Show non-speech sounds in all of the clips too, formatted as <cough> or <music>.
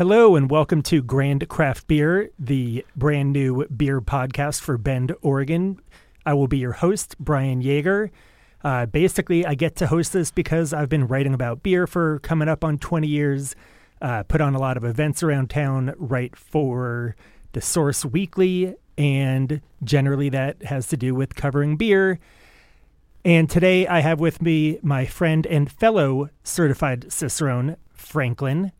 Hello and welcome to Grand Craft Beer, the brand new beer podcast for Bend, Oregon. I will be your host, Brian Yaeger. Uh, basically, I get to host this because I've been writing about beer for coming up on 20 years, uh, put on a lot of events around town, write for The Source Weekly, and generally that has to do with covering beer. And today I have with me my friend and fellow certified Cicerone, Franklin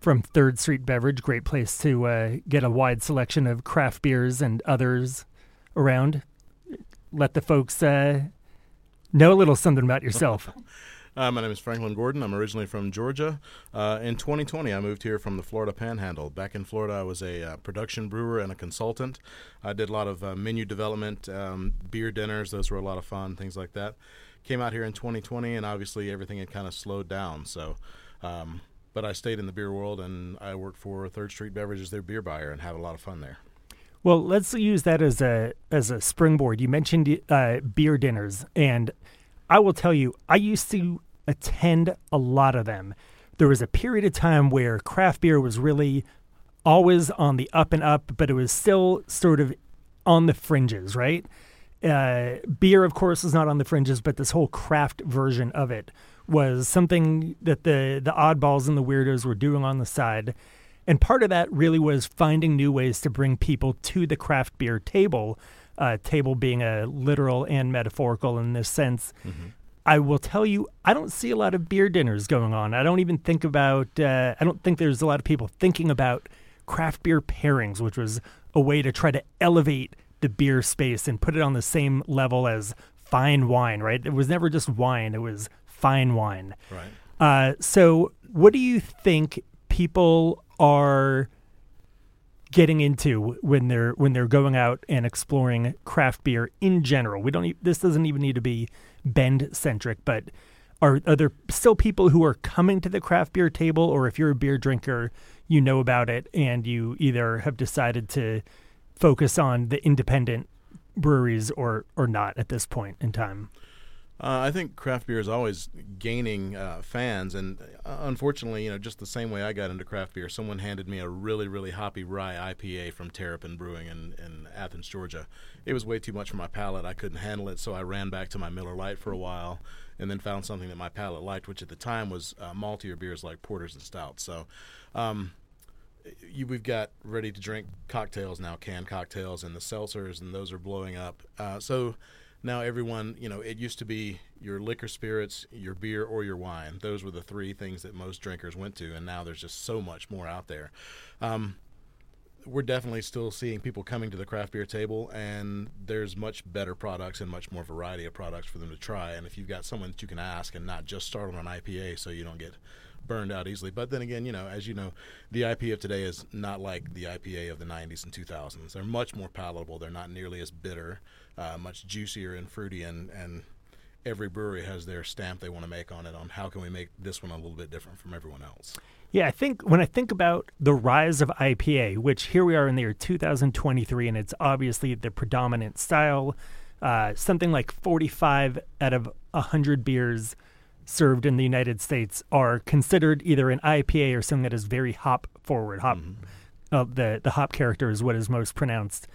from Third Street Beverage. Great place to uh, get a wide selection of craft beers and others around. Let the folks uh, know a little something about yourself. <laughs> Uh, my name is Franklin Gordon. I'm originally from Georgia. Uh, in 2020, I moved here from the Florida Panhandle. Back in Florida, I was a uh, production brewer and a consultant. I did a lot of uh, menu development, um, beer dinners. Those were a lot of fun, things like that. Came out here in 2020, and obviously everything had kind of slowed down. So, um, but I stayed in the beer world, and I worked for Third Street Beverages, their beer buyer, and had a lot of fun there. Well, let's use that as a as a springboard. You mentioned uh, beer dinners, and I will tell you, I used to attend a lot of them. There was a period of time where craft beer was really always on the up and up, but it was still sort of on the fringes, right? Uh, beer, of course, is not on the fringes, but this whole craft version of it was something that the the oddballs and the weirdos were doing on the side. And part of that really was finding new ways to bring people to the craft beer table, uh, table being a literal and metaphorical in this sense. Mm-hmm. I will tell you, I don't see a lot of beer dinners going on. I don't even think about, uh, I don't think there's a lot of people thinking about craft beer pairings, which was a way to try to elevate the beer space and put it on the same level as fine wine, right? It was never just wine, it was fine wine. Right. Uh, so, what do you think people are getting into when they're when they're going out and exploring craft beer in general? We don't. E- this doesn't even need to be Bend centric, but are are there still people who are coming to the craft beer table, or if you're a beer drinker, you know about it, and you either have decided to focus on the independent breweries or or not at this point in time? Uh, I think craft beer is always gaining uh, fans, and uh, unfortunately, you know, just the same way I got into craft beer, someone handed me a really, really hoppy rye IPA from Terrapin Brewing in, in Athens, Georgia. It was way too much for my palate. I couldn't handle it, so I ran back to my Miller Lite for a while, and then found something that my palate liked, which at the time was uh, maltier beers like porters and stouts. So. Um, you, we've got ready to drink cocktails now, canned cocktails, and the seltzers, and those are blowing up. Uh, so now everyone, you know, it used to be your liquor spirits, your beer, or your wine. Those were the three things that most drinkers went to, and now there's just so much more out there. Um, we're definitely still seeing people coming to the craft beer table, and there's much better products and much more variety of products for them to try. And if you've got someone that you can ask and not just start on an IPA so you don't get burned out easily. But then again, you know, as you know, the IPA of today is not like the IPA of the 90s and 2000s. They're much more palatable. They're not nearly as bitter, uh, much juicier and fruity, and and every brewery has their stamp they want to make on it on how can we make this one a little bit different from everyone else. Yeah, I think when I think about the rise of IPA, which here we are in the year 2023, and it's obviously the predominant style. Uh, something like 45 out of 100 beers served in the United States are considered either an IPA or something that is very hop forward. Hop, mm-hmm. uh, the the hop character is what is most pronounced.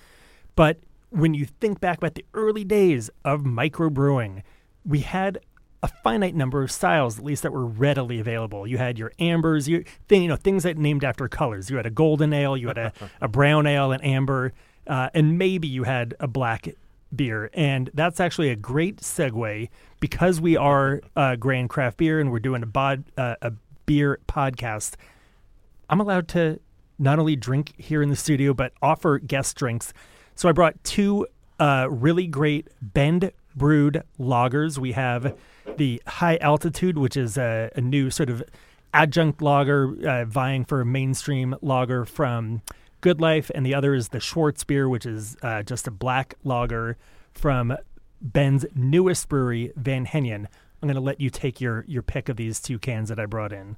But when you think back about the early days of microbrewing, we had a finite number of styles, at least that were readily available. You had your ambers, you thing, you know, things that named after colors. You had a golden ale, you had a, <laughs> a brown ale, an amber, uh, and maybe you had a black beer. And that's actually a great segue because we are uh, Grand Craft Beer and we're doing a, bod, uh, a beer podcast. I'm allowed to not only drink here in the studio, but offer guest drinks. So I brought two uh, really great Bend brewed lagers. We have the High Altitude, which is a, a new sort of adjunct lager uh, vying for a mainstream lager from Good Life, and the other is the Schwarzbier, which is uh, just a black lager from Bend's newest brewery, Van Henion. I'm going to let you take your your pick of these two cans that I brought in.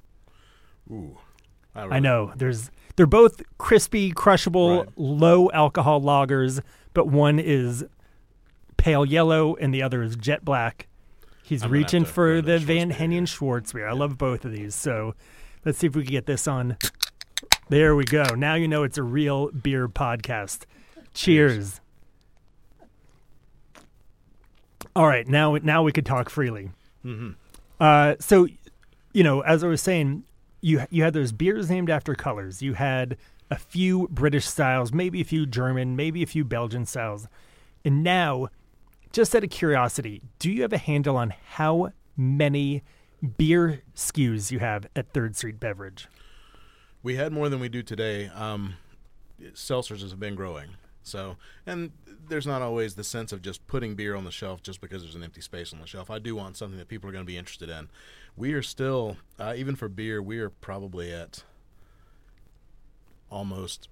Ooh, I, I know there's they're both crispy, crushable, right. low alcohol lagers, but one is pale yellow and the other is jet black. He's I'm reaching for the Van Henion Schwarzbier. I love both of these, so let's see if we can get this on There we go. Now you know it's a real beer podcast. Cheers. All right, now now we could talk freely. Mm-hmm. Uh, so, you know, as I was saying, you you had those beers named after colors. You had a few British styles, maybe a few German, maybe a few Belgian styles, and now, just out of curiosity, do you have a handle on how many beer SKUs you have at Third Street Beverage? We had more than we do today. Um, seltzers have been growing. So, and there's not always the sense of just putting beer on the shelf just because there's an empty space on the shelf. I do want something that people are going to be interested in. We are still, uh, even for beer, we are probably at almost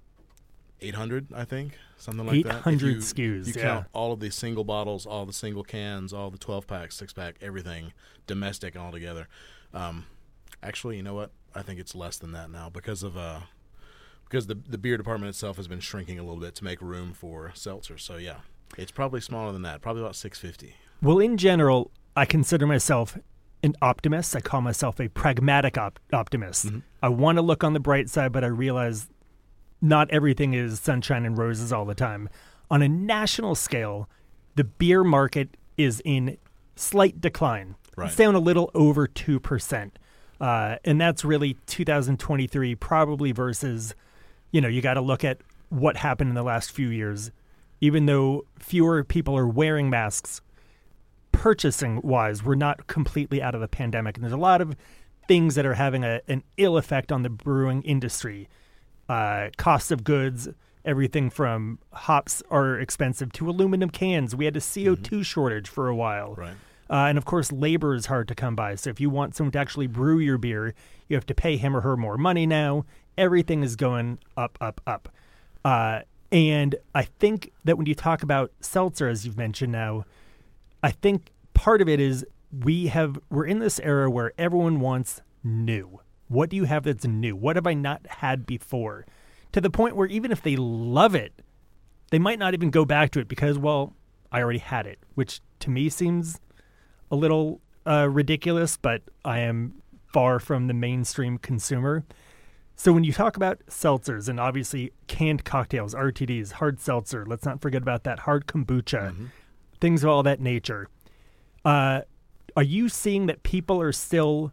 800, I think, something like 800 that. 800 SKUs. You yeah. count all of the single bottles, all the single cans, all the 12 pack, six pack, everything domestic and all together. Um, actually, you know what? I think it's less than that now because of uh, because the the beer department itself has been shrinking a little bit to make room for seltzer. So yeah, it's probably smaller than that. Probably about 650. Well, in general, I consider myself an optimist. I call myself a pragmatic op- optimist. Mm-hmm. I want to look on the bright side, but I realize not everything is sunshine and roses all the time. On a national scale, the beer market is in slight decline. Right. It's down a little over 2%. Uh, and that's really 2023, probably versus, you know, you got to look at what happened in the last few years. Even though fewer people are wearing masks, purchasing wise, we're not completely out of the pandemic. And there's a lot of things that are having a, an ill effect on the brewing industry. Uh, cost of goods, everything from hops are expensive to aluminum cans. We had a CO2 shortage for a while. Right. Uh, and of course, labor is hard to come by. So if you want someone to actually brew your beer, you have to pay him or her more money now. Everything is going up, up, up. Uh, and I think that when you talk about seltzer, as you've mentioned now, I think part of it is we have we're in this era where everyone wants new. What do you have that's new? What have I not had before? To the point where even if they love it, they might not even go back to it because, well, I already had it, which to me seems a little uh, ridiculous, but I am far from the mainstream consumer. So when you talk about seltzers and obviously canned cocktails, RTDs, hard seltzer, let's not forget about that hard kombucha, things of all that nature. Uh, are you seeing that people are still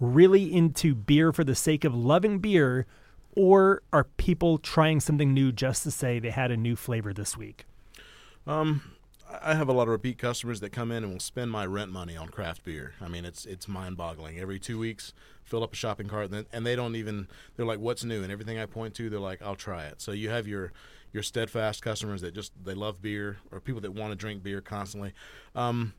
really into beer for the sake of loving beer, or are people trying something new just to say they had a new flavor this week? Um, I have a lot of repeat customers that come in and will spend my rent money on craft beer. I mean, it's it's mind-boggling. Every two weeks, fill up a shopping cart, and, and they don't even. They're like, "What's new?" And everything I point to, they're like, "I'll try it." So you have your your steadfast customers that just they love beer, or people that want to drink beer constantly. Um,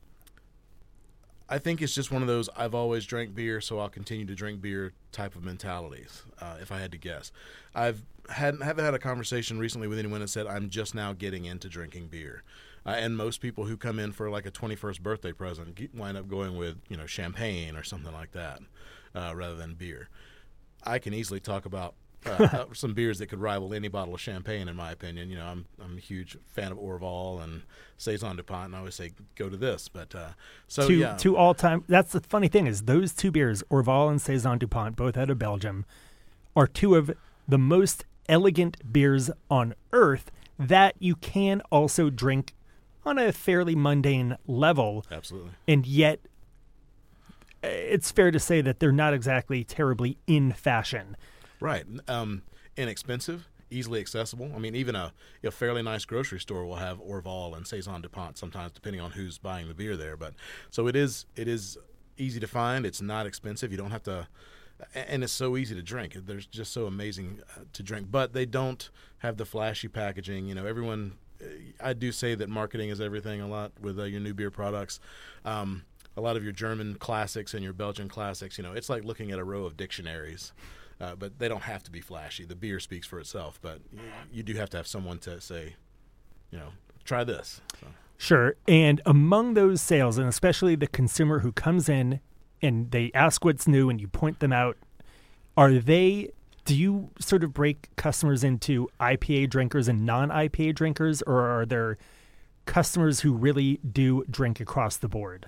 I think it's just one of those I've always drank beer, so I'll continue to drink beer type of mentalities. Uh, if I had to guess, I've had haven't had a conversation recently with anyone that said I'm just now getting into drinking beer. Uh, and most people who come in for like a 21st birthday present wind up going with you know champagne or something like that uh, rather than beer. I can easily talk about <laughs> uh, some beers that could rival any bottle of champagne, in my opinion. You know, I'm I'm a huge fan of Orval and Saison Dupont, and I always say go to this. But uh, so two yeah, two all time. That's the funny thing is those two beers, Orval and Saison Dupont, both out of Belgium, are two of the most elegant beers on earth that you can also drink on a fairly mundane level, absolutely. and yet uh, it's fair to say that they're not exactly terribly in fashion. Right. Um, inexpensive, easily accessible. I mean, even a, a fairly nice grocery store will have Orval and Saison Dupont sometimes, depending on who's buying the beer there. But so it is. It is easy to find. It's not expensive. You don't have to, and it's so easy to drink. They're just so amazing uh, to drink. But they don't have the flashy packaging. You know, everyone. I do say that marketing is everything a lot with uh, your new beer products. Um, a lot of your German classics and your Belgian classics, you know, it's like looking at a row of dictionaries. Uh, but they don't have to be flashy. The beer speaks for itself, but you, you do have to have someone to say, you know, try this. So. Sure. And among those sales, and especially the consumer who comes in and they ask what's new and you point them out, are they, do you sort of break customers into IPA drinkers and non IPA drinkers, or are there customers who really do drink across the board,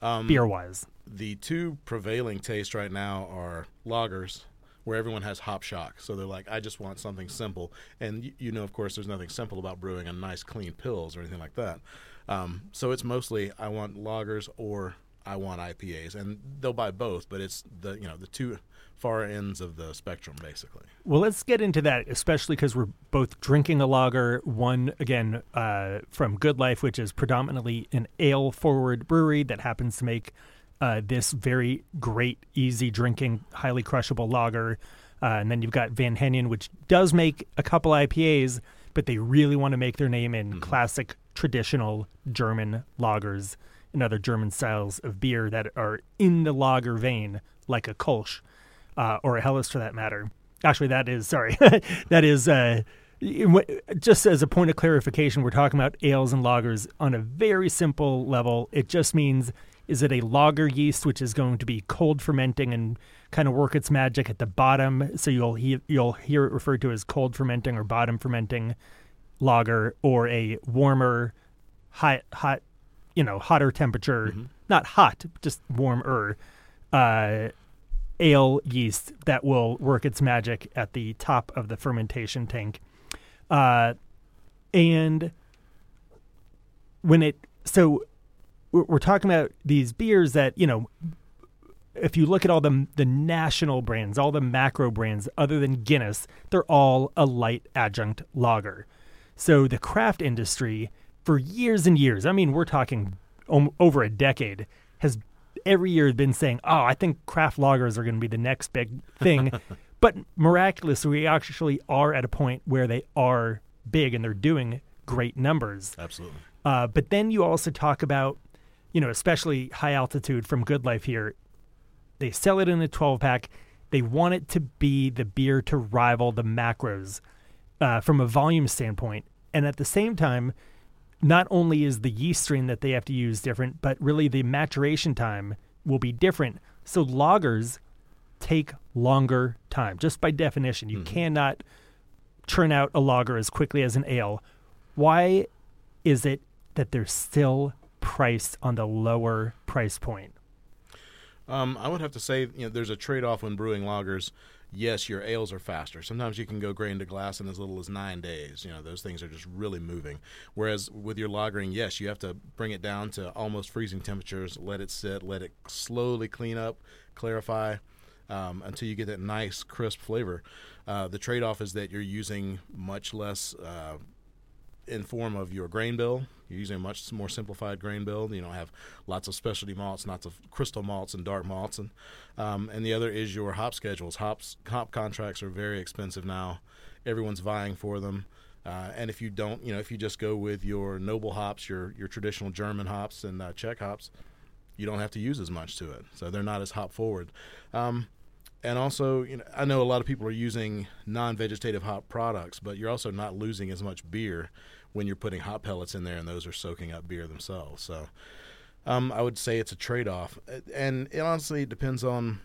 Um, beer wise? The two prevailing tastes right now are lagers, where everyone has hop shock. So they're like, I just want something simple. And you, you know, of course, there's nothing simple about brewing a nice, clean Pils or anything like that. Um, so it's mostly I want lagers or I want IPAs, and they'll buy both, but it's the you know the two far ends of the spectrum, basically. Well, let's get into that, especially because we're both drinking a lager. One, again, uh, from Good Life, which is predominantly an ale forward brewery that happens to make uh, this very great, easy drinking, highly crushable lager. Uh, and then you've got Van Henion, which does make a couple IPAs, but they really want to make their name in mm-hmm. classic, traditional German lagers and other German styles of beer that are in the lager vein, like a Kolsch uh, or a Helles for that matter. Actually, that is sorry, <laughs> that is uh, just as a point of clarification. We're talking about ales and lagers on a very simple level. It just means is it a lager yeast which is going to be cold fermenting and kind of work its magic at the bottom, so you'll he- you'll hear it referred to as cold fermenting or bottom fermenting lager, or a warmer, hot hot, you know, hotter temperature, mm-hmm. not hot, just warmer. Uh, ale yeast that will work its magic at the top of the fermentation tank. Uh, and when it, so we're talking about these beers that, you know, if you look at all the the national brands, all the macro brands other than Guinness, they're all a light adjunct lager. So the craft industry for years and years, I mean, we're talking over a decade, has every year been saying, "Oh, I think craft lagers are going to be the next big thing," <laughs> but miraculously, we actually are at a point where they are big and they're doing great numbers. Absolutely. Uh, but then you also talk about, you know, especially high altitude from Good Life here. They sell it in a 12 pack. They want it to be the beer to rival the macros uh, from a volume standpoint. And at the same time, not only is the yeast strain that they have to use different, but really the maturation time will be different. So lagers take longer time, just by definition. You mm-hmm. cannot churn out a lager as quickly as an ale. Why is it that they're still priced on the lower price point? Um, I would have to say, you know, there's a trade-off when brewing lagers yes, your ales are faster. Sometimes you can go grain to glass in as little as nine days. You know, those things are just really moving. Whereas with your lagering, yes, you have to bring it down to almost freezing temperatures, let it sit, let it slowly clean up, clarify. Um, until you get that nice crisp flavor. Uh, the trade-off is that you're using much less uh, in form of your grain bill. You're using a much more simplified grain bill. You don't have lots of specialty malts, lots of crystal malts and dark malts, and um, and the other is your hop schedules. Hops hop contracts are very expensive now. Everyone's vying for them. Uh, and if you don't, you know, if you just go with your noble hops, your your traditional German hops and uh, Czech hops, you don't have to use as much to it. So they're not as hop forward. Um, and also, you know, I know a lot of people are using non-vegetative hop products, but you're also not losing as much beer when you're putting hop pellets in there, and those are soaking up beer themselves. So, um, I would say it's a trade-off, and it honestly depends on,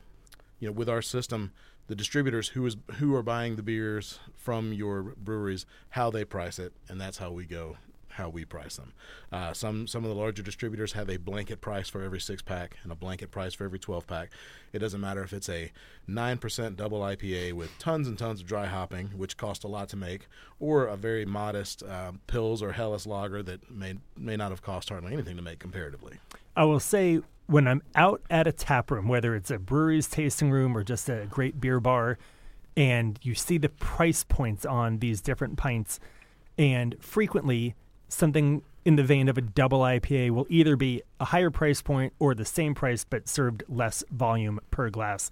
you know, with our system, the distributors who is who are buying the beers from your breweries, how they price it, and that's how we go how we price them. Uh, some some of the larger distributors have a blanket price for every six pack and a blanket price for every twelve pack. It doesn't matter if it's a nine percent double IPA with tons and tons of dry hopping, which cost a lot to make, or a very modest uh, Pils or Helles lager that may may not have cost hardly anything to make comparatively. I will say when I'm out at a tap room, whether it's a brewery's tasting room or just a great beer bar, and you see the price points on these different pints, and frequently something in the vein of a double IPA will either be a higher price point or the same price but served less volume per glass.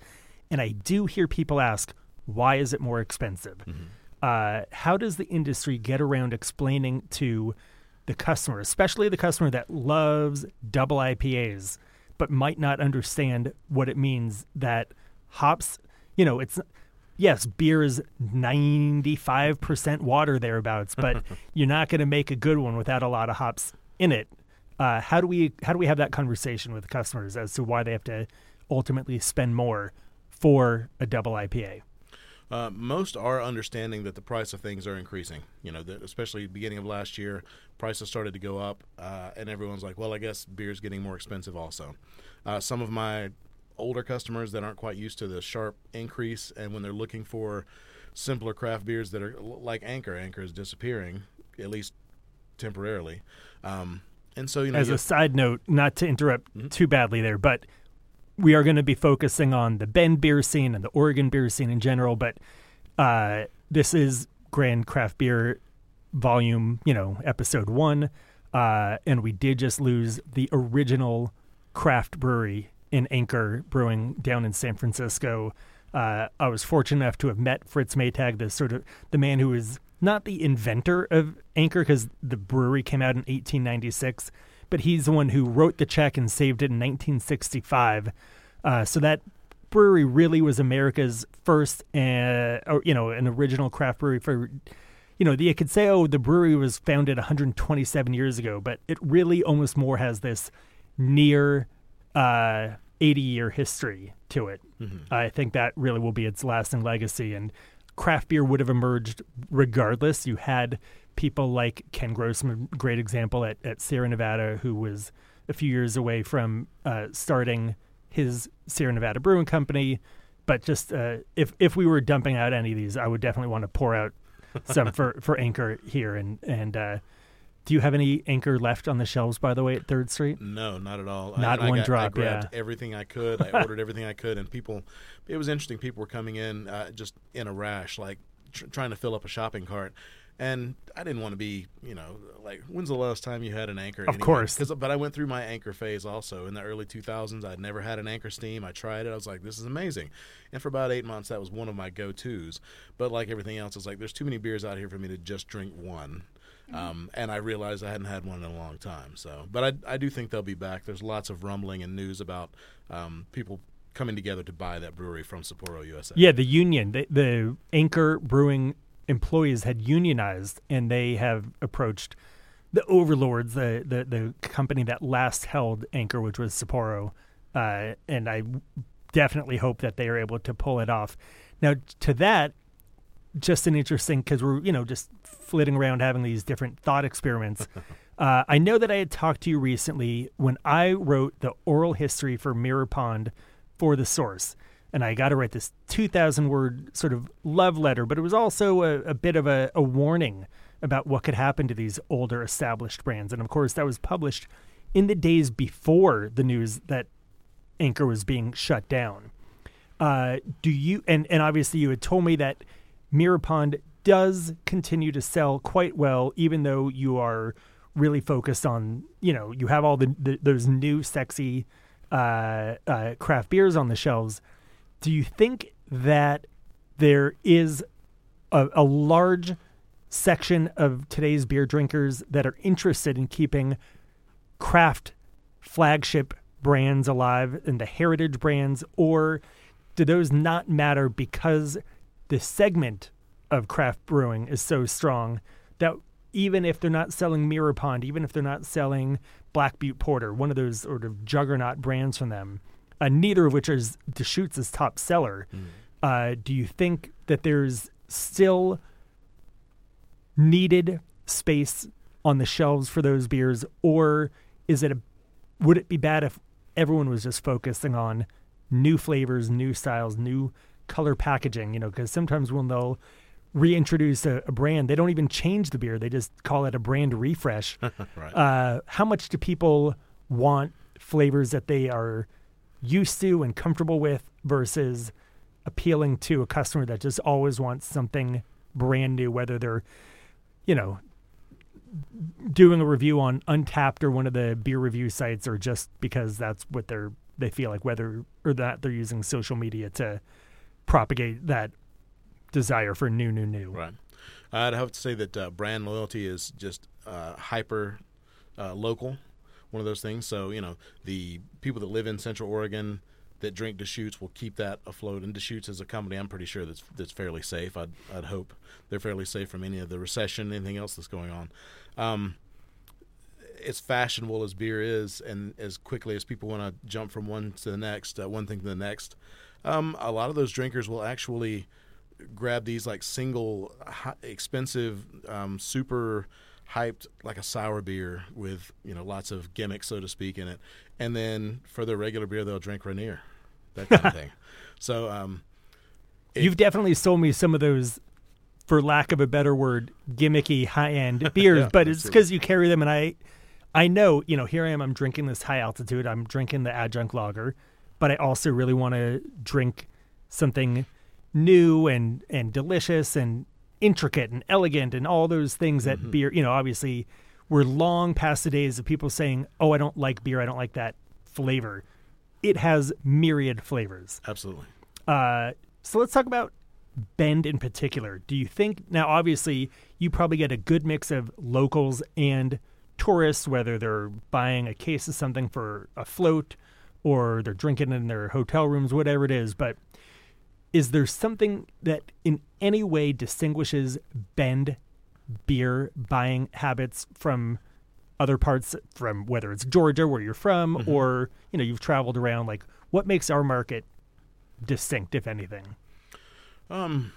And I do hear people ask, why is it more expensive? Mm-hmm. Uh, how does the industry get around explaining to the customer, especially the customer that loves double IPAs, but might not understand what it means that hops, you know, it's yes, beer is 95% water thereabouts, but <laughs> you're not going to make a good one without a lot of hops in it. Uh, how do we how do we have that conversation with customers as to why they have to ultimately spend more for a double IPA? Uh, most are understanding that the price of things are increasing. You know, the, especially beginning of last year, prices started to go up, uh, and everyone's like, "Well, I guess beer's getting more expensive." Also, uh, some of my older customers that aren't quite used to the sharp increase, and when they're looking for simpler craft beers that are like Anchor, Anchor is disappearing at least temporarily. Um, and so, you know, As a side note, not to interrupt Mhm. too badly there, but we are going to be focusing on the Bend beer scene and the Oregon beer scene in general. But uh, this is Grand Craft Beer Volume, you know, Episode One, uh, and we did just lose the original craft brewery in Anchor Brewing down in San Francisco. Uh, I was fortunate enough to have met Fritz Maytag, the sort of the man who is not the inventor of Anchor because the brewery came out in 1896, but he's the one who wrote the check and saved it in 1965. Uh, so that brewery really was America's first, uh, or you know, an original craft brewery for. You know, you could say, oh, the brewery was founded 127 years ago, but it really almost more has this near uh, 80 year history to it. I think that really will be its lasting legacy. And craft beer would have emerged regardless. You had people like Ken Grossman, great example at, at Sierra Nevada, who was a few years away from uh, starting his Sierra Nevada Brewing Company. But just uh, if if we were dumping out any of these, I would definitely want to pour out some <laughs> for, for Anchor here. And and uh, do you have any Anchor left on the shelves, by the way, at Third Street? No, not at all. Not I, I one got- I drop, grabbed yeah. everything I could. I <laughs> ordered everything I could, and people. It was interesting. People were coming in uh, just in a rash, like tr- trying to fill up a shopping cart. And I didn't want to be, you know, like when's the last time you had an anchor? Of course. Cause, but I went through my anchor phase also in the early 2000s. I'd never had an anchor steam. I tried it. I was like, this is amazing. And for about eight months, that was one of my go-tos. But like everything else, it's like there's too many beers out here for me to just drink one. Um, and I realized I hadn't had one in a long time. So, but I, I do think they'll be back. There's lots of rumbling and news about um, people coming together to buy that brewery from Sapporo, USA. Yeah, the union, the, the Anchor Brewing employees had unionized, and they have approached the overlords, the the, the company that last held Anchor, which was Sapporo, uh, and I definitely hope that they are able to pull it off. Now, to that, just an interesting because we're you know just flitting around having these different thought experiments. <laughs> uh, I know that I had talked to you recently when I wrote the oral history for Mirror Pond for the source, and I got to write this two thousand word sort of love letter, but it was also a, a bit of a, a warning about what could happen to these older established brands, and of course that was published in the days before the news that Anchor was being shut down. Uh, do you and and obviously you had told me that Mirror Pond does continue to sell quite well, even though you are really focused on you know you have all the, the those new sexy uh, uh, craft beers on the shelves. Do you think that there is a, a large section of today's beer drinkers that are interested in keeping craft flagship brands alive and the heritage brands, or do those not matter because the segment of craft brewing is so strong that even if they're not selling Mirror Pond, even if they're not selling Black Butte Porter, one of those sort of juggernaut brands from them, uh, neither of which is Deschutes' top seller, uh, do you think that there's still needed space on the shelves for those beers, or is it a would it be bad if everyone was just focusing on new flavors, new styles, new color packaging? You know, because sometimes when they'll reintroduce a, a brand, they don't even change the beer; they just call it a brand refresh. <laughs> right. uh, how much do people want flavors that they are used to and comfortable with versus appealing to a customer that just always wants something brand new, whether they're, you know, doing a review on Untappd or one of the beer review sites, or just because that's what they're they feel like, whether or that they're using social media to propagate that desire for new, new, new. Right. I'd have to say that uh, brand loyalty is just uh, hyper uh, local, one of those things. So, you know, the people that live in Central Oregon that drink Deschutes will keep that afloat. And Deschutes is a company I'm pretty sure that's that's fairly safe. I'd, I'd hope they're fairly safe from any of the recession, anything else that's going on. Um, as fashionable as beer is, and as quickly as people want to jump from one to the next, uh, one thing to the next, um, a lot of those drinkers will actually grab these like single expensive um, super hyped like a sour beer with you know lots of gimmicks so to speak in it and then for their regular beer they'll drink Rainier that kind of thing. <laughs> So um, it, you've definitely sold me some of those, for lack of a better word, gimmicky high end <laughs> beers. yeah, but it's because you carry them, and I, I know you know here I am. I'm drinking this high altitude. I'm drinking the adjunct lager, but I also really want to drink something new and and delicious and intricate and elegant and all those things that mm-hmm. beer. You know, obviously we're long past the days of people saying, "Oh, I don't like beer. I don't like that flavor." It has myriad flavors. Absolutely. Uh, so let's talk about Bend in particular. Do you think now? Obviously, you probably get a good mix of locals and tourists, whether they're buying a case of something for a float or they're drinking in their hotel rooms, whatever it is. But is there something that in any way distinguishes Bend beer buying habits from other parts from whether it's Georgia where you're from mm-hmm. or you know you've traveled around like what makes our market distinct if anything um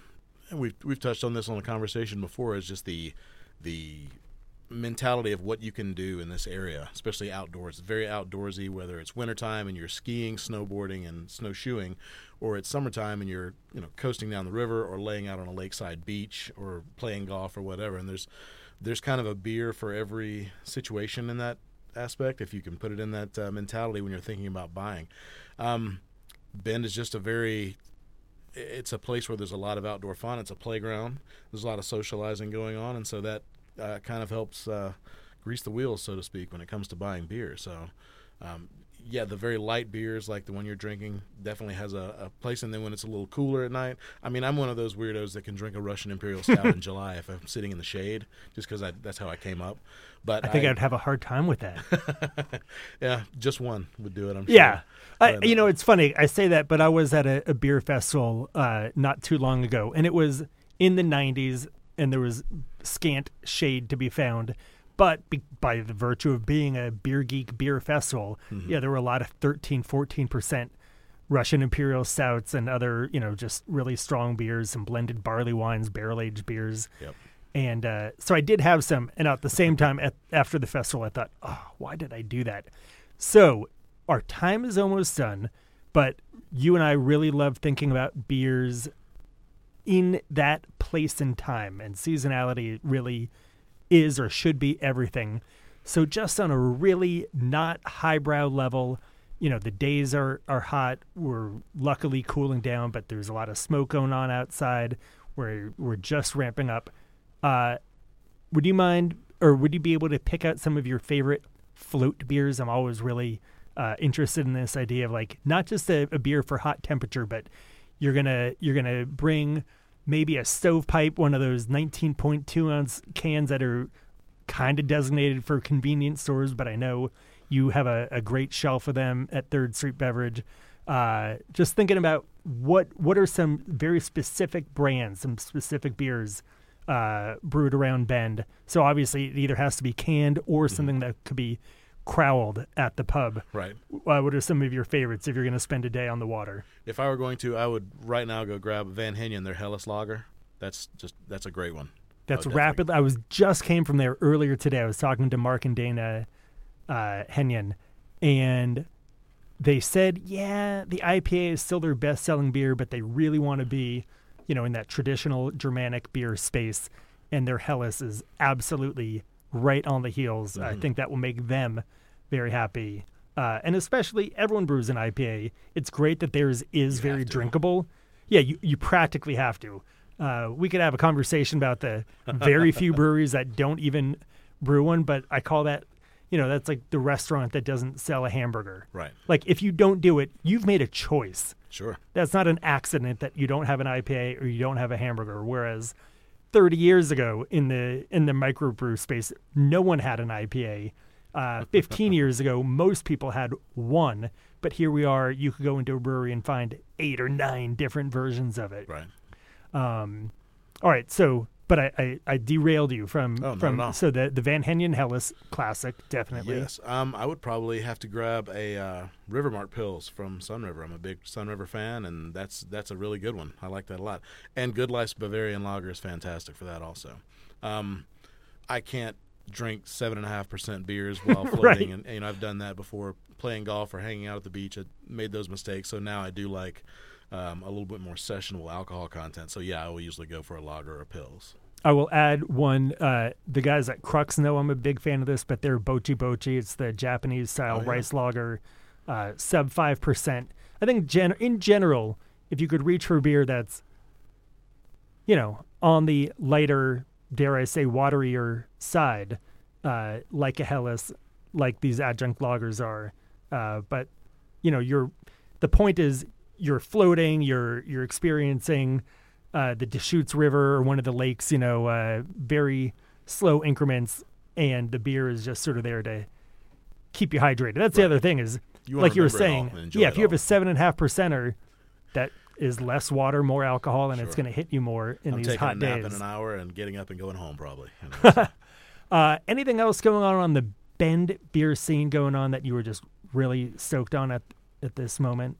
we've we've touched on this on the conversation before is just the the mentality of what you can do in this area, especially outdoors. It's very outdoorsy, whether it's wintertime and you're skiing, snowboarding, and snowshoeing, or it's summertime and you're you know coasting down the river or laying out on a lakeside beach or playing golf or whatever. And there's there's kind of a beer for every situation in that aspect, if you can put it in that uh, mentality when you're thinking about buying. Um, Bend is just a very it's a place where there's a lot of outdoor fun. It's a playground. There's a lot of socializing going on, and so that uh, kind of helps uh, grease the wheels, so to speak, when it comes to buying beer. So, um, yeah, the very light beers like the one you're drinking definitely has a, a, place. And then when it's a little cooler at night, I mean, I'm one of those weirdos that can drink a Russian Imperial Stout in <laughs> July if I'm sitting in the shade, just because that's how I came up. But I think I, would have a hard time with that. <laughs> yeah, just one would do it. I'm sure. Yeah, I, you know, it's funny I say that, but I was at a, a beer festival uh, not too long ago, and it was in the '90s and there was scant shade to be found. But be, by the virtue of being a beer geek beer festival, mm-hmm. yeah, there were a lot of 13, 14% Russian imperial stouts and other, you know, just really strong beers, some blended barley wines, barrel aged beers. Yep. And uh, so I did have some. And at the <laughs> same time, at, after the festival, I thought, oh, why did I do that? So our time is almost done, but you and I really love thinking about beers in that place and time. And seasonality really is or should be everything. So just on a really not highbrow level, you know, the days are, are hot. We're luckily cooling down, but there's a lot of smoke going on outside. We're we're just ramping up. Uh, would you mind or would you be able to pick out some of your favorite float beers? I'm always really uh, interested in this idea of like not just a, a beer for hot temperature, but you're gonna you're gonna bring maybe a stovepipe, one of those 19.2 ounce cans that are kind of designated for convenience stores, but I know you have a, a great shelf of them at Third Street Beverage. Uh, just thinking about what what are some very specific brands, some specific beers uh, brewed around Bend. So obviously, it either has to be canned or mm-hmm. something that could be crowled at the pub. Right. Uh, what are some of your favorites if you're going to spend a day on the water? If I were going to, I would right now go grab Van Henion, their Helles Lager. That's just that's a great one. That's rapid. I was just came from there earlier today. I was talking to Mark and Dana uh, Henion, and they said, yeah, the IPA is still their best selling beer, but they really want to be, you know, in that traditional Germanic beer space, and their Helles is absolutely right on the heels. Mm-hmm. I think that will make them very happy. Uh, and especially everyone brews an IPA. It's great that theirs is you very drinkable. Yeah, you, you practically have to. Uh, we could have a conversation about the very few <laughs> breweries that don't even brew one, but I call that, you know, that's like the restaurant that doesn't sell a hamburger. Right. Like if you don't do it, you've made a choice. Sure. That's not an accident that you don't have an IPA or you don't have a hamburger. Whereas 30 years ago in the in the microbrew space, no one had an IPA. Uh, <laughs> 15 years ago, most people had one, but here we are. You could go into a brewery and find eight or nine different versions of it. Right. Um, all right. So but I, I, I, derailed you from oh, from so the the Van Henion Helles classic definitely. Yes, um, I would probably have to grab a uh, Rivermark Pils from Sunriver. I'm a big Sunriver fan, and that's that's a really good one. I like that a lot. And Good Life's Bavarian Lager is fantastic for that also. Um, I can't drink seven and a half percent beers <laughs> while floating, Right. and, and you know I've done that before, playing golf or hanging out at the beach. I made those mistakes, so now I do like um, a little bit more sessionable alcohol content. So yeah, I will usually go for a lager or Pils. I will add one. Uh, the guys at Crux know I'm a big fan of this, but they're Bochi Bochi. It's the Japanese style Oh, yeah. rice lager, uh, sub five percent. I think gen- in general, if you could reach for beer that's, you know, on the lighter, dare I say, waterier side, uh, like a Helles, like these adjunct lagers are, uh, but you know, you're the point is you're floating, you're you're experiencing uh, the Deschutes River or one of the lakes, you know, uh, very slow increments, and the beer is just sort of there to keep you hydrated. That's the other thing is, You like you were remember it all saying, yeah, if you have a seven and a half percenter, that is less water, more alcohol, and it's going to hit you more in I'm these taking hot a nap days. in an hour and getting up and going home probably. you know, so. <laughs> Uh, anything else going on on the Bend beer scene going on that you were just really stoked on at at this moment?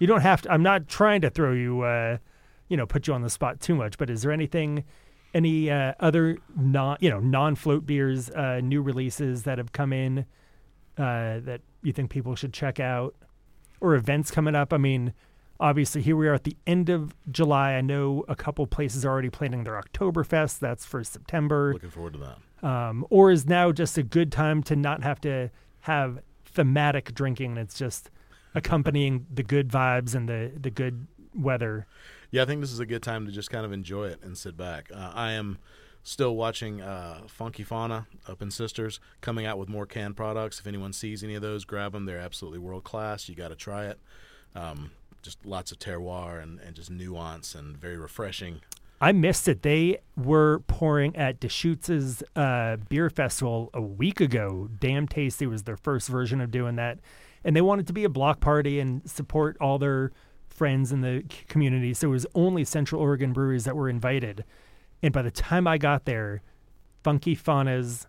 You don't have to. I'm not trying to throw you, uh, you know, put you on the spot too much. But is there anything, any uh, other non, you know, non-float beers, uh, new releases that have come in uh, that you think people should check out, or events coming up? I mean. Obviously, here we are at the end of July. I know a couple places are already planning their Oktoberfest. That's for September Looking forward to that. um, or is now just a good time to not have to have thematic drinking? It's just accompanying the good vibes and the the good weather. Yeah, I think this is a good time to just kind of enjoy it and sit back. Uh, I am still watching uh, Funky Fauna up in Sisters coming out with more canned products. If anyone sees any of those, grab them. They're absolutely world class. You got to try it. Um, just lots of terroir and, and just nuance and very refreshing. I missed it. They were pouring at Deschutes' uh, beer festival a week ago. Damn Tasty was their first version of doing that, and they wanted to be a block party and support all their friends in the community. So it was only Central Oregon breweries that were invited. And by the time I got there, Funky Fauna's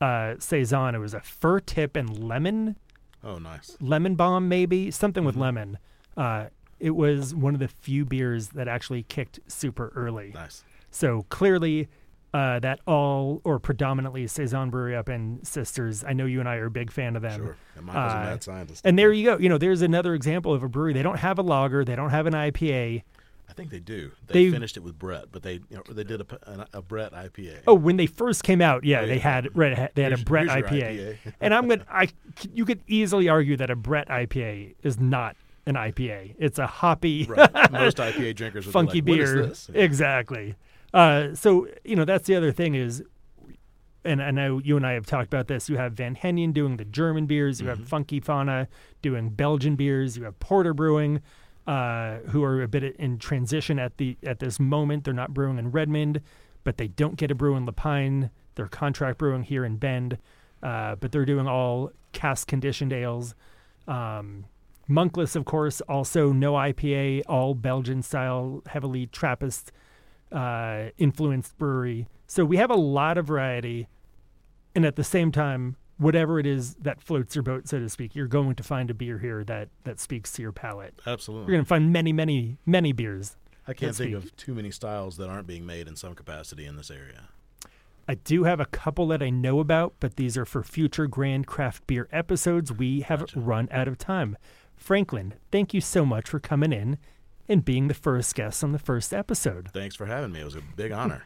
uh, saison, it was a fir tip and lemon Oh, nice. lemon balm, maybe something with Mhm. lemon. Uh, it was one of the few beers that actually kicked super early. Nice. So clearly, uh, that all or predominantly saison brewery up in Sisters. I know you and I are a big fan of them. Sure. And Michael's Uh, a mad scientist. And there you go. You know, there's another example of a brewery. They don't have a lager. They don't have an IPA. I think they do. They, They- finished it with Brett, but they you know, they did a, a Brett IPA. Oh, when they first came out, yeah, Oh, they had right, they had Here's- a Brett your IPA. and I'm gonna, I, you could easily argue that a Brett IPA is not an IPA. It's a hoppy, right. <laughs> Most IPA drinkers funky like, beer. What is this? Yeah. Exactly. Uh, so you know that's the other thing is, and I know you and I have talked about this. You have Van Henion doing the German beers. You have Mhm. Funky Fauna doing Belgian beers. You have Porter Brewing, uh, who are a bit in transition at the at this moment. They're not brewing in Redmond, but they don't get a brew in La Pine. They're contract brewing here in Bend, uh, but they're doing all cask conditioned ales. Um, Monkless, of course, also no IPA, all Belgian style, heavily Trappist uh, influenced brewery. So we have a lot of variety, and at the same time, whatever it is that floats your boat, so to speak, you're going to find a beer here that that speaks to your palate. Absolutely. You're going to find many, many, many beers. I can't think speak. of too many styles that aren't being made in some capacity in this area. I do have a couple that I know about, but these are for future Grand Craft Beer episodes. We have Gotcha. run out of time. Franklin, thank you so much for coming in and being the first guest on the first episode. Thanks for having me. It was a big honor.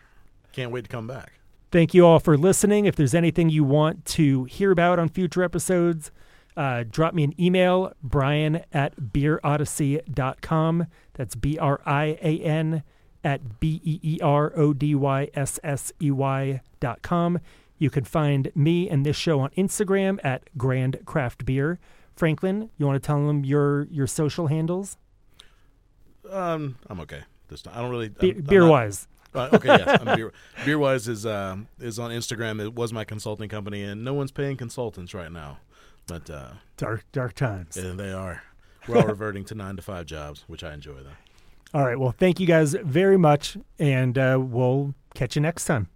Can't wait to come back. Thank you all for listening. If there's anything you want to hear about on future episodes, uh, drop me an email, brian at beerodyssey.com. That's B R I A N at B E E R O D Y S S E Y dot com. You can find me and this show on Instagram at Grand Craft Beer. Franklin, you want to tell them your your social handles? Um, I'm okay. This time. I don't really Be- I'm- I'm beer not- wise. Uh, okay, yes, I'm beer. <laughs> Beerwise is um, is on Instagram. It was my consulting company, and no one's paying consultants right now, but uh, Dark dark times. yeah, they are. We're all reverting to nine to five jobs, which I enjoy. Though. All right. Well, thank you guys very much, and uh, we'll catch you next time.